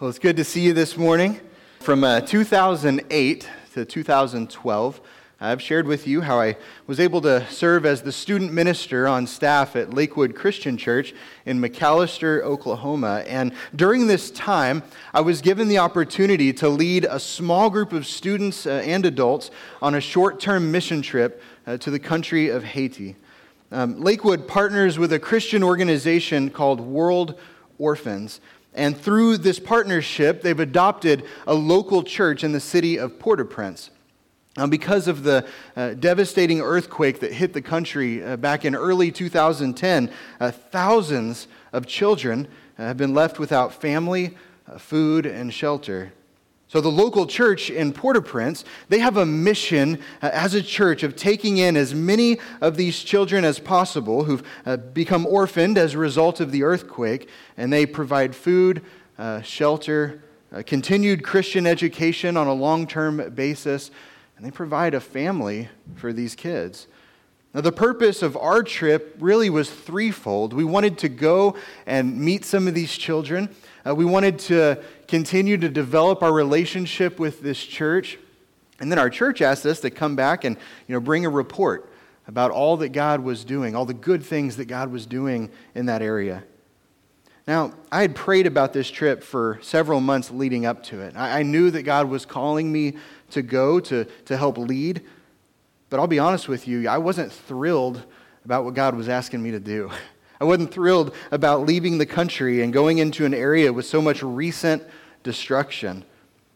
Well, it's good to see you this morning. From uh, 2008 to 2012, I've shared with you how I was able to serve as the student minister on staff at Lakewood Christian Church in McAlester, Oklahoma. And during this time, I was given the opportunity to lead a small group of students uh, and adults on a short term mission trip uh, to the country of Haiti. Um, Lakewood partners with a Christian organization called World Orphans. And through this partnership, they've adopted a local church in the city of Port au Prince. Now, because of the uh, devastating earthquake that hit the country uh, back in early 2010, uh, thousands of children uh, have been left without family, uh, food, and shelter. So, the local church in Port au Prince, they have a mission uh, as a church of taking in as many of these children as possible who've uh, become orphaned as a result of the earthquake, and they provide food, uh, shelter, uh, continued Christian education on a long term basis, and they provide a family for these kids. Now, the purpose of our trip really was threefold. We wanted to go and meet some of these children. Uh, we wanted to continue to develop our relationship with this church. And then our church asked us to come back and you know, bring a report about all that God was doing, all the good things that God was doing in that area. Now, I had prayed about this trip for several months leading up to it. I, knew that God was calling me to go to, to help lead. But I'll be honest with you, I wasn't thrilled about what God was asking me to do. I wasn't thrilled about leaving the country and going into an area with so much recent destruction.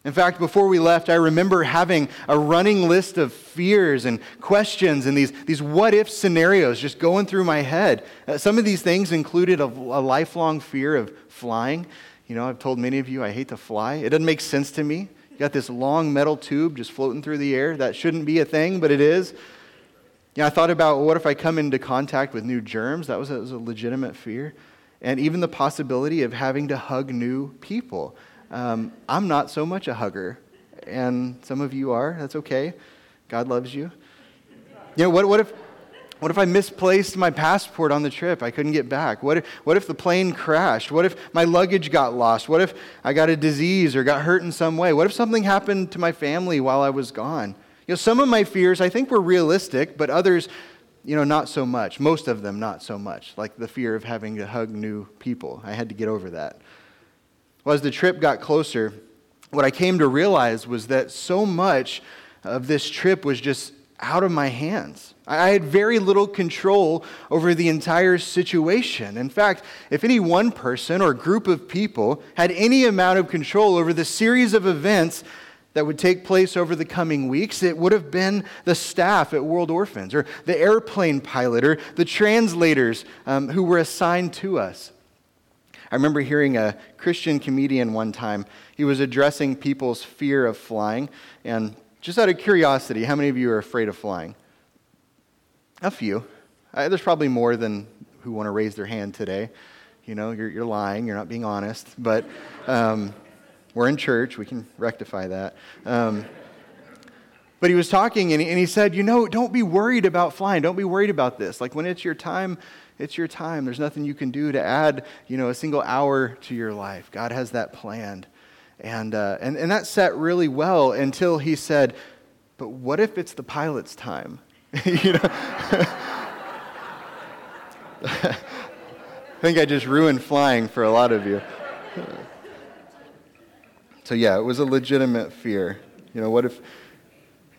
In fact, before we left, I remember having a running list of fears and questions and these, these what if scenarios just going through my head. Uh, some of these things included a, a lifelong fear of flying. You know, I've told many of you I hate to fly, it doesn't make sense to me. You got this long metal tube just floating through the air. That shouldn't be a thing, but it is. Yeah, I thought about well, what if I come into contact with new germs? That was a, was a legitimate fear. And even the possibility of having to hug new people. Um, I'm not so much a hugger, and some of you are. That's okay. God loves you. You know, what, what, if, what if I misplaced my passport on the trip? I couldn't get back. What if, what if the plane crashed? What if my luggage got lost? What if I got a disease or got hurt in some way? What if something happened to my family while I was gone? You know, some of my fears I think were realistic, but others, you know, not so much. Most of them, not so much. Like the fear of having to hug new people. I had to get over that. Well, as the trip got closer, what I came to realize was that so much of this trip was just out of my hands. I had very little control over the entire situation. In fact, if any one person or group of people had any amount of control over the series of events that would take place over the coming weeks, it would have been the staff at World Orphans, or the airplane pilot, or the translators um, who were assigned to us. I remember hearing a Christian comedian one time. He was addressing people's fear of flying. And just out of curiosity, how many of you are afraid of flying? A few. Uh, there's probably more than who want to raise their hand today. You know, you're, you're lying, you're not being honest. But. Um, we're in church, we can rectify that. Um, but he was talking and he, and he said, You know, don't be worried about flying. Don't be worried about this. Like when it's your time, it's your time. There's nothing you can do to add, you know, a single hour to your life. God has that planned. And, uh, and, and that set really well until he said, But what if it's the pilot's time? you know? I think I just ruined flying for a lot of you. So yeah, it was a legitimate fear. You know, what if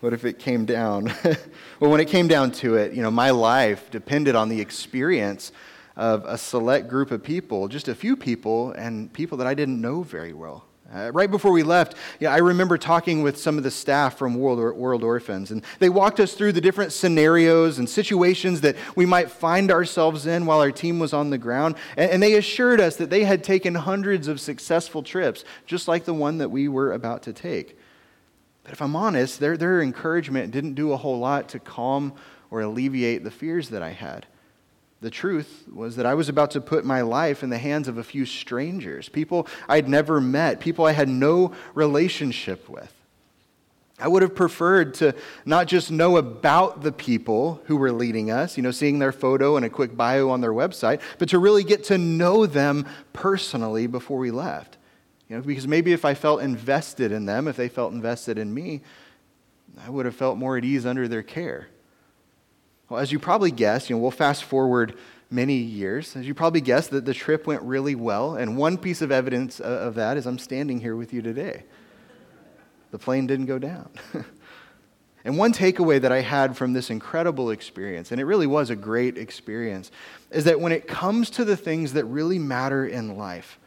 what if it came down? well, when it came down to it, you know, my life depended on the experience of a select group of people, just a few people, and people that I didn't know very well. Uh, right before we left, yeah, I remember talking with some of the staff from World, or- World Orphans, and they walked us through the different scenarios and situations that we might find ourselves in while our team was on the ground. And, and they assured us that they had taken hundreds of successful trips, just like the one that we were about to take. But if I'm honest, their, their encouragement didn't do a whole lot to calm or alleviate the fears that I had. The truth was that I was about to put my life in the hands of a few strangers, people I'd never met, people I had no relationship with. I would have preferred to not just know about the people who were leading us, you know, seeing their photo and a quick bio on their website, but to really get to know them personally before we left. You know, because maybe if I felt invested in them, if they felt invested in me, I would have felt more at ease under their care. Well, as you probably guessed, you know, we'll fast forward many years. As you probably guessed, that the trip went really well. And one piece of evidence of that is I'm standing here with you today. The plane didn't go down. and one takeaway that I had from this incredible experience, and it really was a great experience, is that when it comes to the things that really matter in life,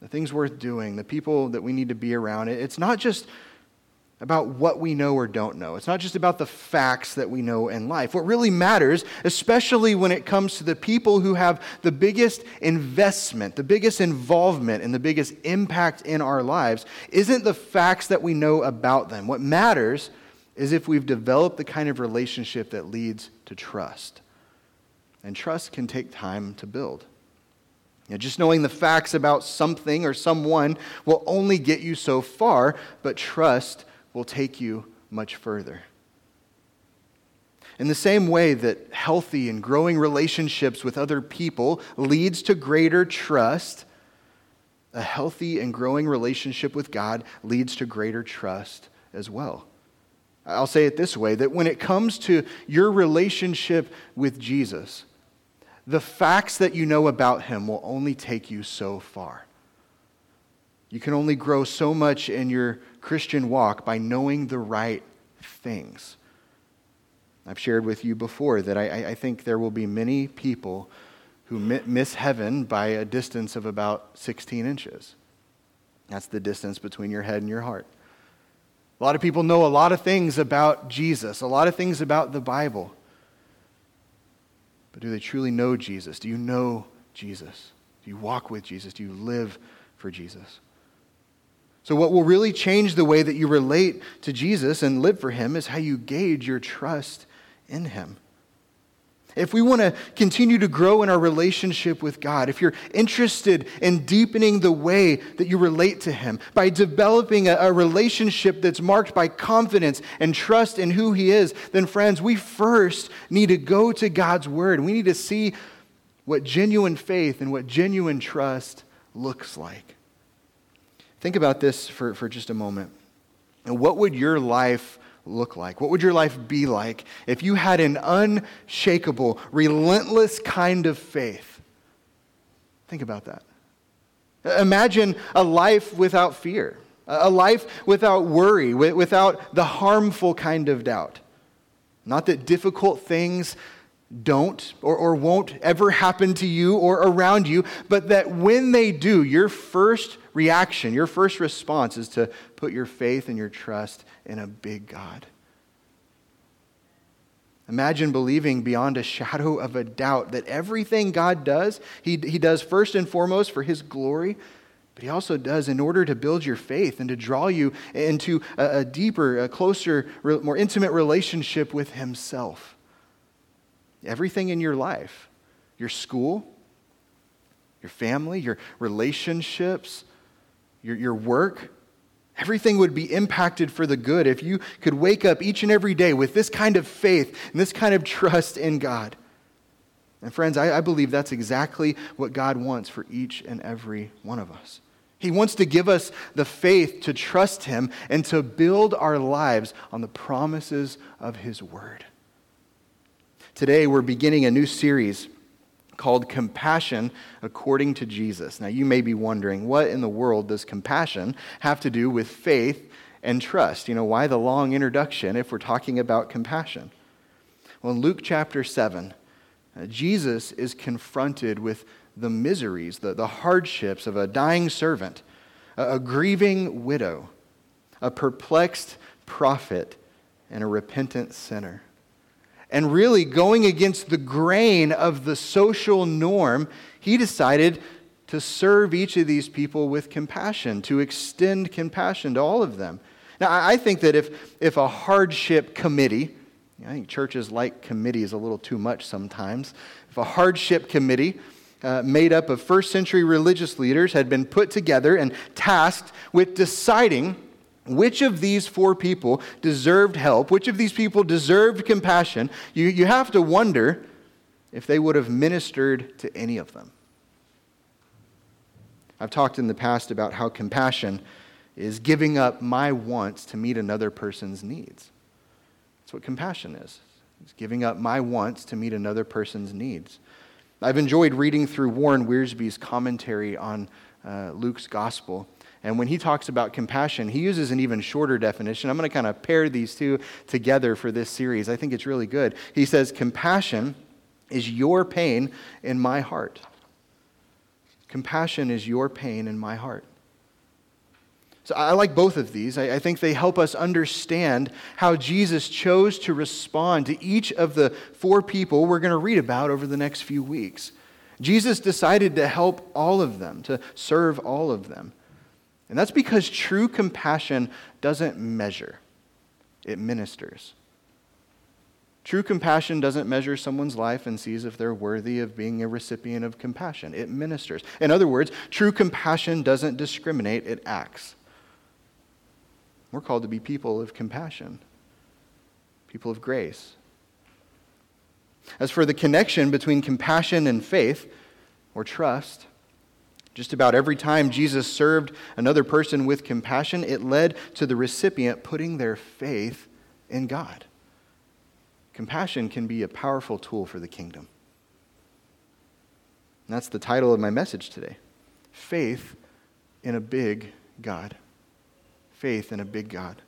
the things worth doing, the people that we need to be around, it's not just about what we know or don't know. It's not just about the facts that we know in life. What really matters, especially when it comes to the people who have the biggest investment, the biggest involvement, and the biggest impact in our lives, isn't the facts that we know about them. What matters is if we've developed the kind of relationship that leads to trust. And trust can take time to build. You know, just knowing the facts about something or someone will only get you so far, but trust will take you much further. In the same way that healthy and growing relationships with other people leads to greater trust, a healthy and growing relationship with God leads to greater trust as well. I'll say it this way that when it comes to your relationship with Jesus, the facts that you know about him will only take you so far. You can only grow so much in your Christian walk by knowing the right things. I've shared with you before that I, I think there will be many people who miss heaven by a distance of about 16 inches. That's the distance between your head and your heart. A lot of people know a lot of things about Jesus, a lot of things about the Bible. But do they truly know Jesus? Do you know Jesus? Do you walk with Jesus? Do you live for Jesus? So, what will really change the way that you relate to Jesus and live for Him is how you gauge your trust in Him. If we want to continue to grow in our relationship with God, if you're interested in deepening the way that you relate to Him, by developing a, a, relationship that's marked by confidence and trust in who He is, then, friends, we first need to go to God's Word. We need to see what genuine faith and what genuine trust looks like. Think about this for, for just a moment. And what would your life look like? What would your life be like if you had an unshakable, relentless kind of faith? Think about that. Imagine a life without fear, a life without worry, without the harmful kind of doubt. Not that difficult things don't or, or won't ever happen to you or around you, but that when they do, your first reaction, your first response is to put your faith and your trust in a big God. Imagine believing beyond a shadow of a doubt that everything God does, he, he does first and foremost for His glory, but He also does in order to build your faith and to draw you into a, a deeper, a closer, more intimate relationship with Himself. Everything in your life, your school, your family, your relationships, your, your work, everything would be impacted for the good if you could wake up each and every day with this kind of faith and this kind of trust in God. And friends, I, I believe that's exactly what God wants for each and every one of us. He wants to give us the faith to trust Him and to build our lives on the promises of His Word. Today, we're beginning a new series called Compassion According to Jesus. Now, you may be wondering, what in the world does compassion have to do with faith and trust? You know, why the long introduction if we're talking about compassion? Well, in Luke chapter 7, uh, Jesus is confronted with the miseries, the, the hardships of a dying servant, a, a grieving widow, a perplexed prophet, and a repentant sinner and really going against the grain of the social norm, he decided to serve each of these people with compassion, to extend compassion to all of them. Now, I think that if, if a hardship committee, I think churches like committees a little too much sometimes, if a hardship committee uh, made up of first century religious leaders had been put together and tasked with deciding which of these four people deserved help, which of these people deserved compassion, you, you have to wonder if they would have ministered to any of them. I've talked in the past about how compassion is giving up my wants to meet another person's needs. That's what compassion is. It's giving up my wants to meet another person's needs. I've enjoyed reading through Warren Wiersbe's commentary on uh, Luke's gospel. And when he talks about compassion, he uses an even shorter definition. I'm going to kind of pair these two together for this series. I think it's really good. He says, Compassion is your pain in my heart. Compassion is your pain in my heart. So I like both of these. I, think they help us understand how Jesus chose to respond to each of the four people we're going to read about over the next few weeks. Jesus decided to help all of them, to serve all of them. And that's because true compassion doesn't measure, it ministers. True compassion doesn't measure someone's life and sees if they're worthy of being a recipient of compassion. It ministers. In other words, true compassion doesn't discriminate, it acts. We're called to be people of compassion, people of grace. As for the connection between compassion and faith or trust, just about every time Jesus served another person with compassion, it led to the recipient putting their faith in God. Compassion can be a powerful tool for the kingdom. And that's the title of my message today Faith in a Big God faith in a big God.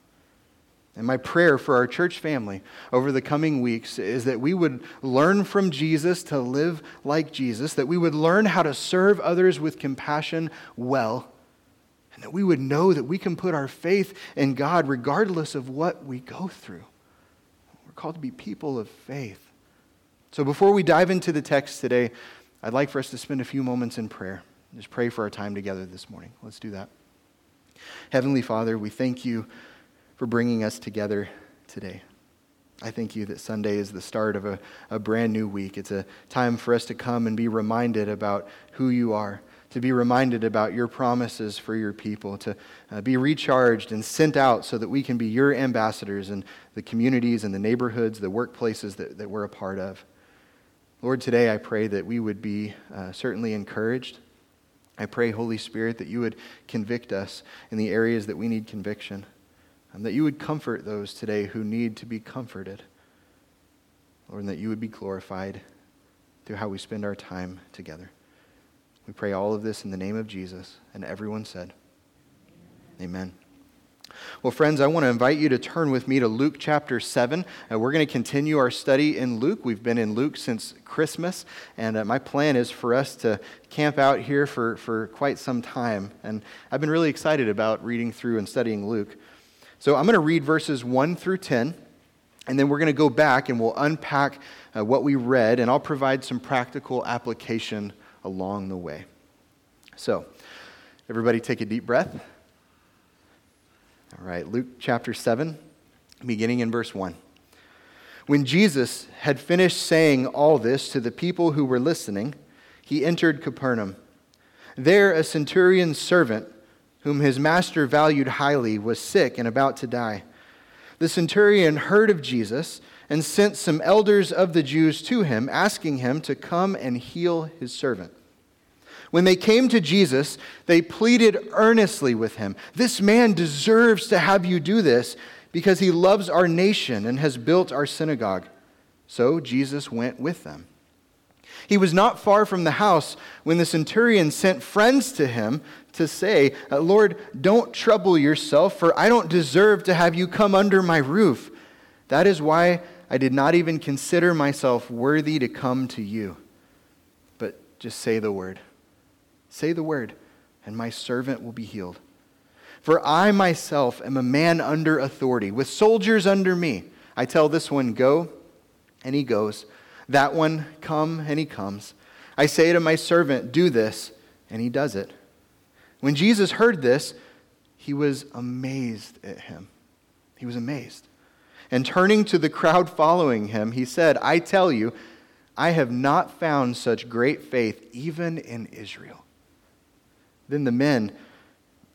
And my prayer for our church family over the coming weeks is that we would learn from Jesus to live like Jesus, that we would learn how to serve others with compassion well, and that we would know that we can put our faith in God regardless of what we go through. We're called to be people of faith. So before we dive into the text today, I'd like for us to spend a few moments in prayer. Just pray for our time together this morning. Let's do that. Heavenly Father, we thank you for bringing us together today. I thank you that Sunday is the start of a, a brand new week. It's a time for us to come and be reminded about who you are, to be reminded about your promises for your people, to uh, be recharged and sent out so that we can be your ambassadors in the communities and the neighborhoods, the workplaces that, that we're a part of. Lord, today I pray that we would be uh, certainly encouraged I pray, Holy Spirit, that you would convict us in the areas that we need conviction, and that you would comfort those today who need to be comforted. Lord, and that you would be glorified through how we spend our time together. We pray all of this in the name of Jesus, and everyone said, Amen. Well, friends, I want to invite you to turn with me to Luke chapter 7. Uh, we're going to continue our study in Luke. We've been in Luke since Christmas, and uh, my plan is for us to camp out here for, for quite some time. And I've been really excited about reading through and studying Luke. So I'm going to read verses 1 through 10, and then we're going to go back and we'll unpack uh, what we read, and I'll provide some practical application along the way. So, everybody take a deep breath. All right, Luke chapter 7, beginning in verse 1. When Jesus had finished saying all this to the people who were listening, he entered Capernaum. There, a centurion's servant, whom his master valued highly, was sick and about to die. The centurion heard of Jesus and sent some elders of the Jews to him, asking him to come and heal his servant. When they came to Jesus, they pleaded earnestly with him This man deserves to have you do this because he loves our nation and has built our synagogue. So Jesus went with them. He was not far from the house when the centurion sent friends to him to say, uh, Lord, don't trouble yourself, for I don't deserve to have you come under my roof. That is why I did not even consider myself worthy to come to you. But just say the word Say the word, and my servant will be healed. For I myself am a man under authority, with soldiers under me. I tell this one, Go, and he goes. That one, Come, and he comes. I say to my servant, Do this, and he does it. When Jesus heard this, he was amazed at him. He was amazed. And turning to the crowd following him, he said, I tell you, I have not found such great faith even in Israel. Then the men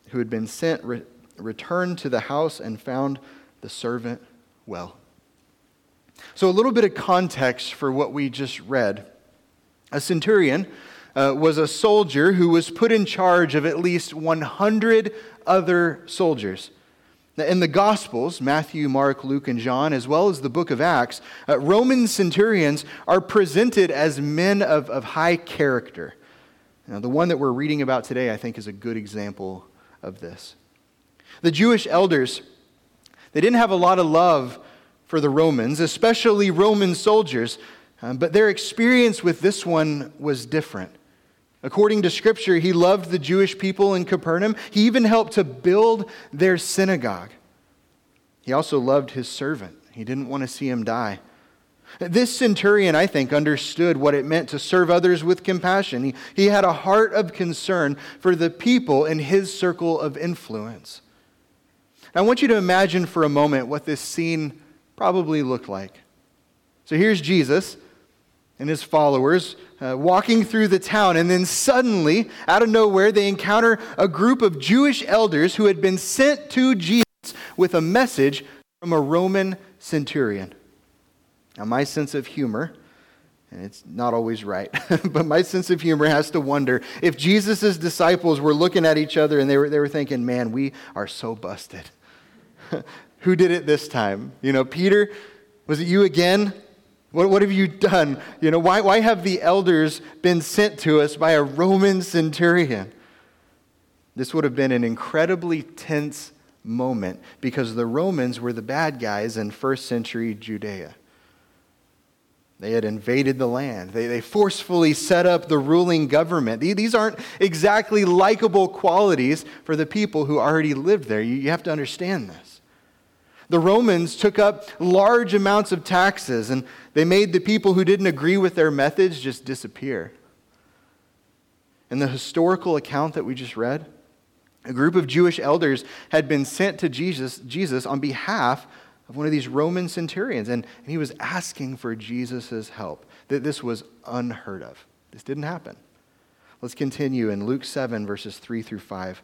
who had been sent re- returned to the house and found the servant well. So, a little bit of context for what we just read. A centurion uh, was a soldier who was put in charge of at least 100 other soldiers. In the Gospels, Matthew, Mark, Luke, and John, as well as the book of Acts, uh, Roman centurions are presented as men of, of high character. Now, the one that we're reading about today, I think, is a good example of this. The Jewish elders, they didn't have a lot of love for the Romans, especially Roman soldiers, um, but their experience with this one was different. According to Scripture, he loved the Jewish people in Capernaum. He even helped to build their synagogue. He also loved his servant. He didn't want to see him die. This centurion, I think, understood what it meant to serve others with compassion. He, he had a heart of concern for the people in his circle of influence. I want you to imagine for a moment what this scene probably looked like. So here's Jesus and his followers uh, walking through the town, and then suddenly, out of nowhere, they encounter a group of Jewish elders who had been sent to Jesus with a message from a Roman centurion. Now, my sense of humor, and it's not always right, but my sense of humor has to wonder if Jesus' disciples were looking at each other and they were, they were thinking, man, we are so busted. Who did it this time? You know, Peter, was it you again? What, what have you done? You know, why, why have the elders been sent to us by a Roman centurion? This would have been an incredibly tense moment because the Romans were the bad guys in first century Judea. They had invaded the land. They, they forcefully set up the ruling government. These aren't exactly likable qualities for the people who already lived there. You, you have to understand this. The Romans took up large amounts of taxes and they made the people who didn't agree with their methods just disappear. In the historical account that we just read, a group of Jewish elders had been sent to Jesus, Jesus on behalf of one of these Roman centurions, and, and he was asking for Jesus' help. That this was unheard of. This didn't happen. Let's continue in Luke 7, verses 3 through 5.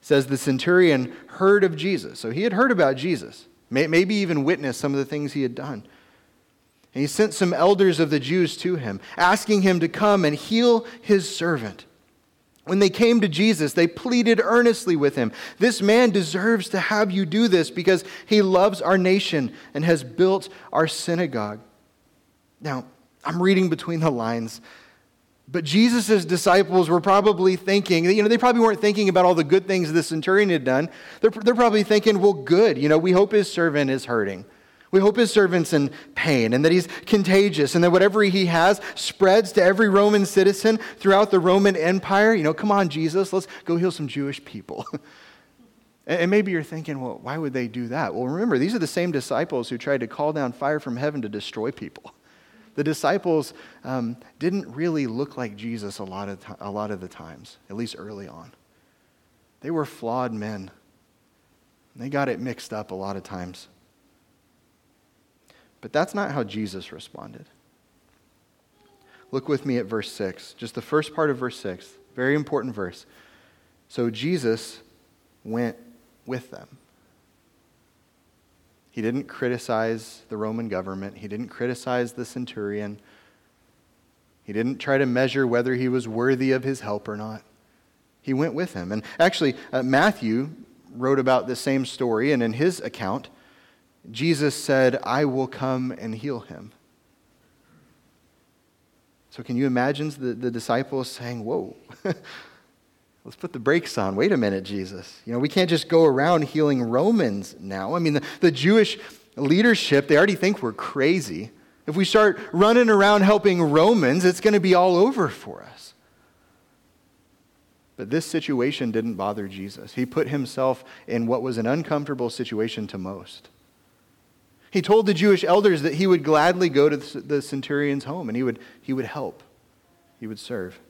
It says the centurion heard of Jesus. So he had heard about Jesus maybe even witness some of the things he had done. And he sent some elders of the Jews to him, asking him to come and heal his servant. When they came to Jesus, they pleaded earnestly with him This man deserves to have you do this because he loves our nation and has built our synagogue. Now, I'm reading between the lines. But Jesus' disciples were probably thinking, you know, they probably weren't thinking about all the good things the centurion had done. They're, they're probably thinking, well, good. You know, we hope his servant is hurting. We hope his servant's in pain and that he's contagious and that whatever he has spreads to every Roman citizen throughout the Roman Empire. You know, come on, Jesus, let's go heal some Jewish people. and maybe you're thinking, well, why would they do that? Well, remember, these are the same disciples who tried to call down fire from heaven to destroy people the disciples um, didn't really look like Jesus a lot, of a lot of the times, at least early on. They were flawed men. They got it mixed up a lot of times. But that's not how Jesus responded. Look with me at verse 6, just the first part of verse 6, very important verse. So Jesus went with them. He didn't criticize the Roman government. He didn't criticize the centurion. He didn't try to measure whether he was worthy of his help or not. He went with him. And actually, uh, Matthew wrote about the same story, and in his account, Jesus said, I will come and heal him. So, can you imagine the, the disciples saying, Whoa, Let's put the brakes on. Wait a minute, Jesus. You know, we can't just go around healing Romans now. I mean, the, the Jewish leadership, they already think we're crazy. If we start running around helping Romans, it's going to be all over for us. But this situation didn't bother Jesus. He put himself in what was an uncomfortable situation to most. He told the Jewish elders that he would gladly go to the centurion's home and he would, he would help, he would serve.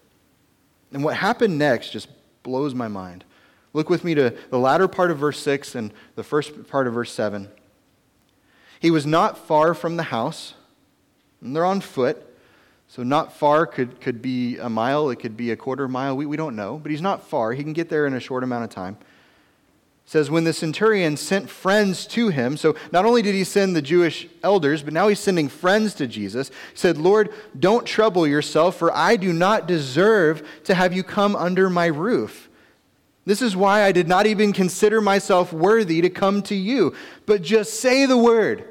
And what happened next just blows my mind. Look with me to the latter part of verse 6 and the first part of verse 7. He was not far from the house, and they're on foot. So, not far could, could be a mile, it could be a quarter mile. We, we don't know, but he's not far. He can get there in a short amount of time. Says when the centurion sent friends to him so not only did he send the jewish elders but now he's sending friends to jesus said lord don't trouble yourself for i do not deserve to have you come under my roof. This is why i did not even consider myself worthy to come to you. But just say the word.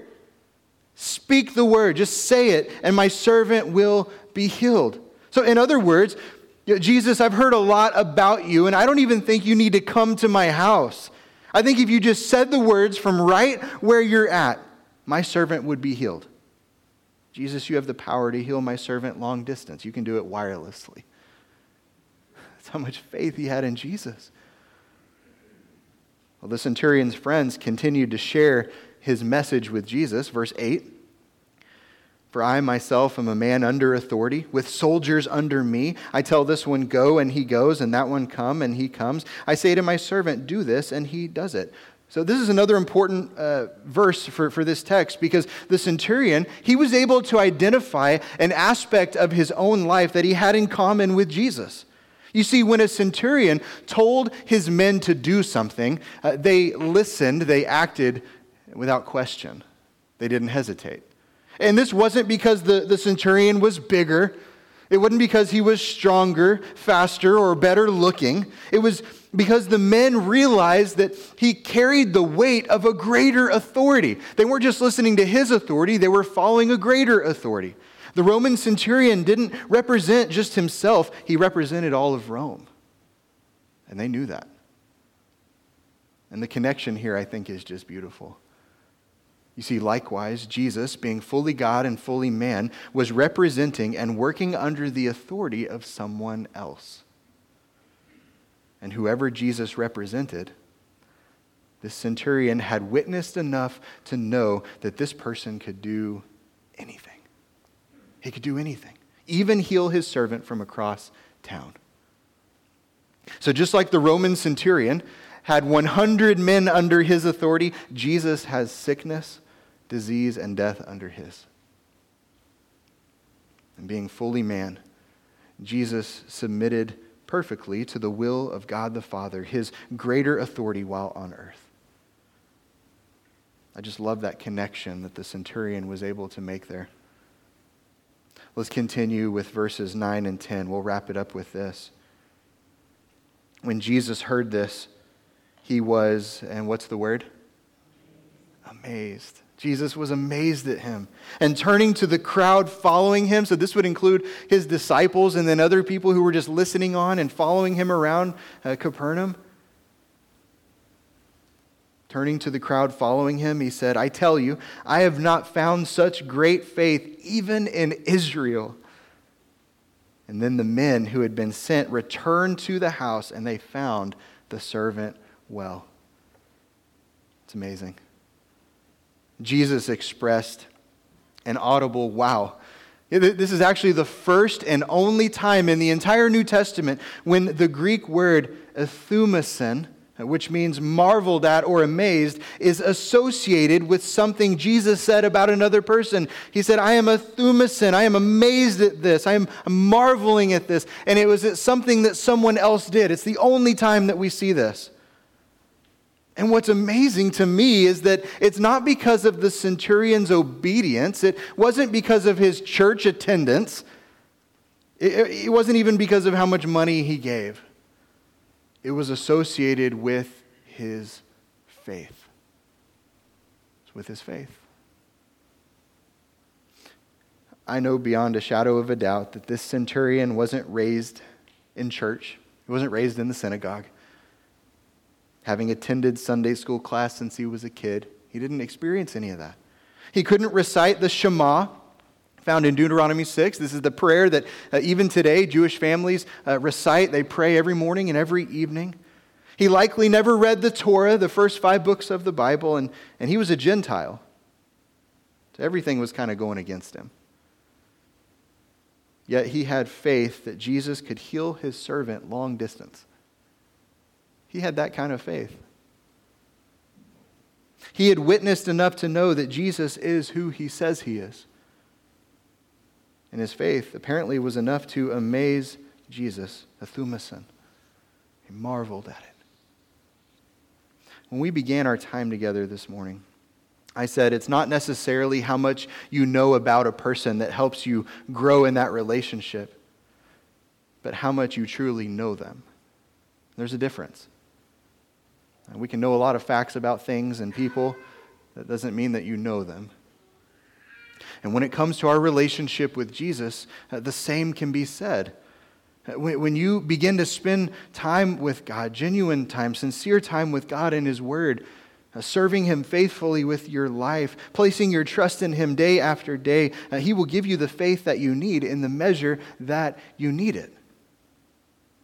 Speak the word. Just say it and my servant will be healed. So in other words jesus i've heard a lot about you and i don't even think you need to come to my house I think if you just said the words from right where you're at, my servant would be healed. Jesus, you have the power to heal my servant long distance. You can do it wirelessly. That's how much faith he had in Jesus. Well, the centurion's friends continued to share his message with Jesus. Verse 8 for I myself am a man under authority, with soldiers under me. I tell this one, go, and he goes, and that one, come, and he comes. I say to my servant, do this, and he does it. So, this is another important uh, verse for, for this text because the centurion, he was able to identify an aspect of his own life that he had in common with Jesus. You see, when a centurion told his men to do something, uh, they listened, they acted without question, they didn't hesitate. And this wasn't because the, the centurion was bigger. It wasn't because he was stronger, faster, or better looking. It was because the men realized that he carried the weight of a greater authority. They weren't just listening to his authority, they were following a greater authority. The Roman centurion didn't represent just himself, he represented all of Rome. And they knew that. And the connection here, I think, is just beautiful. You see, likewise, Jesus, being fully God and fully man, was representing and working under the authority of someone else. And whoever Jesus represented, this centurion had witnessed enough to know that this person could do anything. He could do anything, even heal his servant from across town. So, just like the Roman centurion had 100 men under his authority, Jesus has sickness, disease, and death under his. And being fully man, Jesus submitted perfectly to the will of God the Father, his greater authority while on earth. I just love that connection that the centurion was able to make there. Let's continue with verses 9 and 10. We'll wrap it up with this. When Jesus heard this, he was, and what's the word? Amazed. Jesus was amazed at him. And turning to the crowd following him, so this would include his disciples and then other people who were just listening on and following him around uh, Capernaum. Turning to the crowd following him, he said, I tell you, I have not found such great faith even in Israel. And then the men who had been sent returned to the house and they found the servant well. It's amazing. Jesus expressed an audible wow. This is actually the first and only time in the entire New Testament when the Greek word "ethaumasen," which means marveled at or amazed, is associated with something Jesus said about another person. He said, I am ethaumasen. I am amazed at this. I am marveling at this. And it was something that someone else did. It's the only time that we see this. And what's amazing to me is that it's not because of the centurion's obedience, it wasn't because of his church attendance, it, wasn't even because of how much money he gave. It was associated with his faith. It's with his faith. I know beyond a shadow of a doubt that this centurion wasn't raised in church, he wasn't raised in the synagogue having attended Sunday school class since he was a kid. He didn't experience any of that. He couldn't recite the Shema found in Deuteronomy 6. This is the prayer that uh, even today Jewish families uh, recite. They pray every morning and every evening. He likely never read the Torah, the first five books of the Bible, and, and he was a Gentile. So everything was kind of going against him. Yet he had faith that Jesus could heal his servant long distance. He had that kind of faith. He had witnessed enough to know that Jesus is who he says he is. And his faith apparently was enough to amaze Jesus, Ethaumasen. He marveled at it. when we began our time together this morning, I said it's not necessarily how much you know about a person that helps you grow in that relationship, but how much you truly know them. There's a difference. We can know a lot of facts about things and people. That doesn't mean that you know them. And when it comes to our relationship with Jesus, uh, the same can be said. Uh, when you begin to spend time with God, genuine time, sincere time with God and His Word, uh, serving Him faithfully with your life, placing your trust in Him day after day, He will give you the faith that you need in the measure that you need it.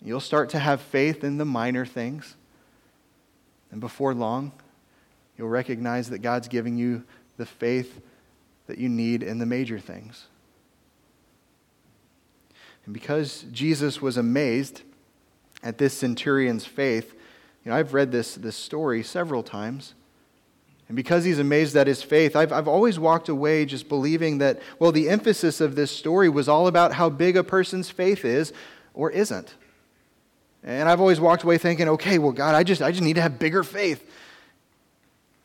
You'll start to have faith in the minor things. And before long, you'll recognize that God's giving you the faith that you need in the major things. And because Jesus was amazed at this centurion's faith, you know, I've read this, this story several times. And because he's amazed at his faith, I've, I've always walked away just believing that, well, the emphasis of this story was all about how big a person's faith is or isn't. And I've always walked away thinking, okay, well, God, I just, I just need to have bigger faith.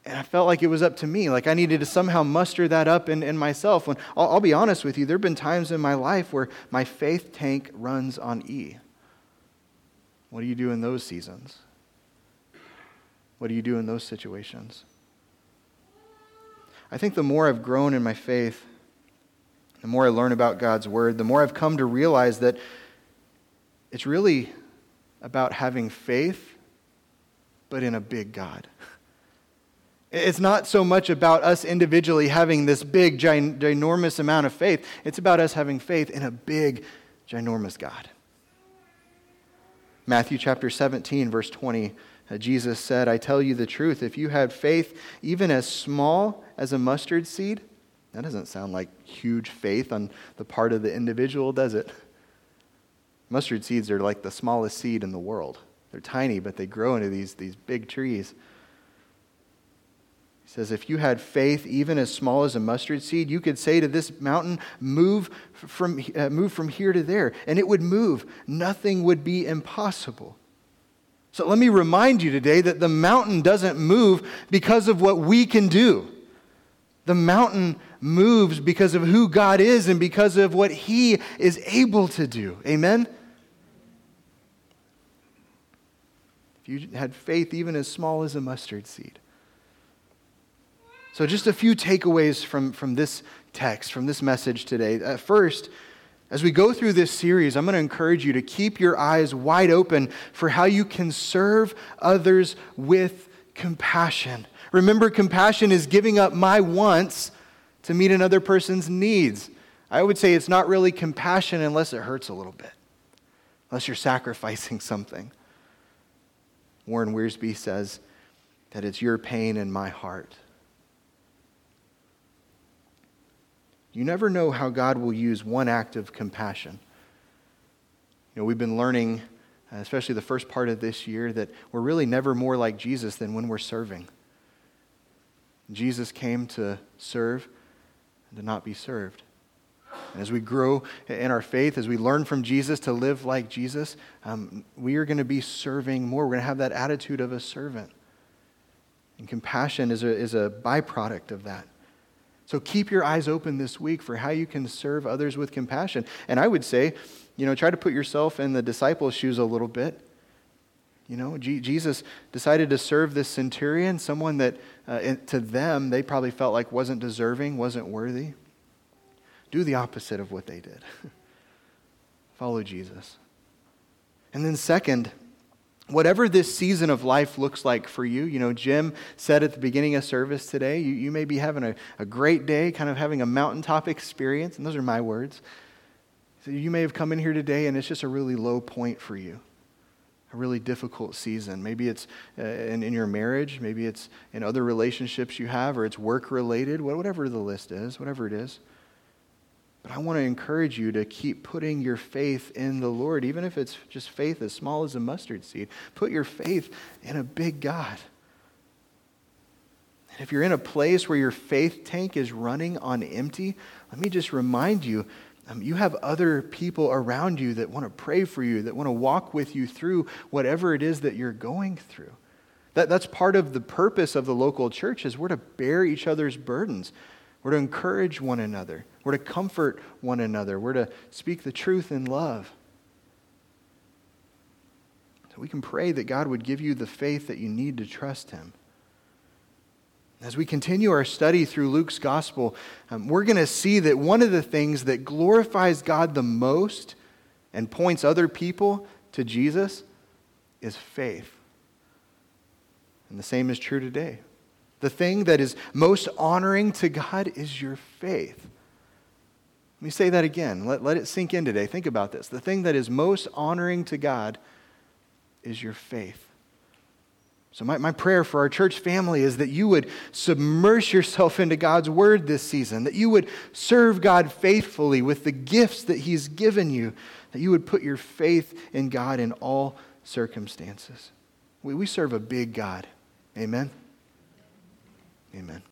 And I felt like it was up to me. Like I needed to somehow muster that up in, in myself. When I'll, I'll be honest with you, there have been times in my life where my faith tank runs on E. What do you do in those seasons? What do you do in those situations? I think the more I've grown in my faith, the more I learn about God's Word, the more I've come to realize that it's really about having faith, but in a big God. It's not so much about us individually having this big, ginormous amount of faith. It's about us having faith in a big, ginormous God. Matthew chapter 17, verse 20, uh, Jesus said, I tell you the truth, if you had faith even as small as a mustard seed, that doesn't sound like huge faith on the part of the individual, does it? Mustard seeds are like the smallest seed in the world. They're tiny, but they grow into these, these big trees. He says, If you had faith even as small as a mustard seed, you could say to this mountain, Move from, uh, move from here to there, and it would move. Nothing would be impossible. So let me remind you today that the mountain doesn't move because of what we can do. The mountain moves because of who God is and because of what He is able to do. Amen? If you had faith even as small as a mustard seed. So, just a few takeaways from, from this text, from this message today. Uh, first, as we go through this series, I'm going to encourage you to keep your eyes wide open for how you can serve others with compassion. Remember, compassion is giving up my wants to meet another person's needs. I would say it's not really compassion unless it hurts a little bit, unless you're sacrificing something. Warren Wiersbe says that it's your pain in my heart. You never know how God will use one act of compassion. You know, we've been learning, uh, especially the first part of this year, that we're really never more like Jesus than when we're serving. Jesus came to serve and to not be served. And as we grow in our faith, as we learn from Jesus to live like Jesus, um, we are going to be serving more. We're going to have that attitude of a servant. And compassion is a, is a byproduct of that. So keep your eyes open this week for how you can serve others with compassion. And I would say, you know, try to put yourself in the disciples' shoes a little bit. You know, G- Jesus decided to serve this centurion, someone that uh, to them they probably felt like wasn't deserving, wasn't worthy. Do the opposite of what they did. Follow Jesus. And then, second, whatever this season of life looks like for you, you know, Jim said at the beginning of service today, you, you may be having a, a great day, kind of having a mountaintop experience, and those are my words. So you may have come in here today and it's just a really low point for you, a really difficult season. Maybe it's uh, in, in your marriage, maybe it's in other relationships you have, or it's work related, whatever the list is, whatever it is. But I want to encourage you to keep putting your faith in the Lord, even if it's just faith as small as a mustard seed. Put your faith in a big God. And if you're in a place where your faith tank is running on empty, let me just remind you um, you have other people around you that want to pray for you, that want to walk with you through whatever it is that you're going through. That, that's part of the purpose of the local church is we're to bear each other's burdens. We're to encourage one another. We're to comfort one another. We're to speak the truth in love. So we can pray that God would give you the faith that you need to trust Him. As we continue our study through Luke's gospel, um, we're going to see that one of the things that glorifies God the most and points other people to Jesus is faith. And the same is true today. The thing that is most honoring to God is your faith. Let me say that again. Let, let it sink in today. Think about this. The thing that is most honoring to God is your faith. So, my, my prayer for our church family is that you would submerge yourself into God's word this season, that you would serve God faithfully with the gifts that He's given you, that you would put your faith in God in all circumstances. We, we serve a big God. Amen. Amen.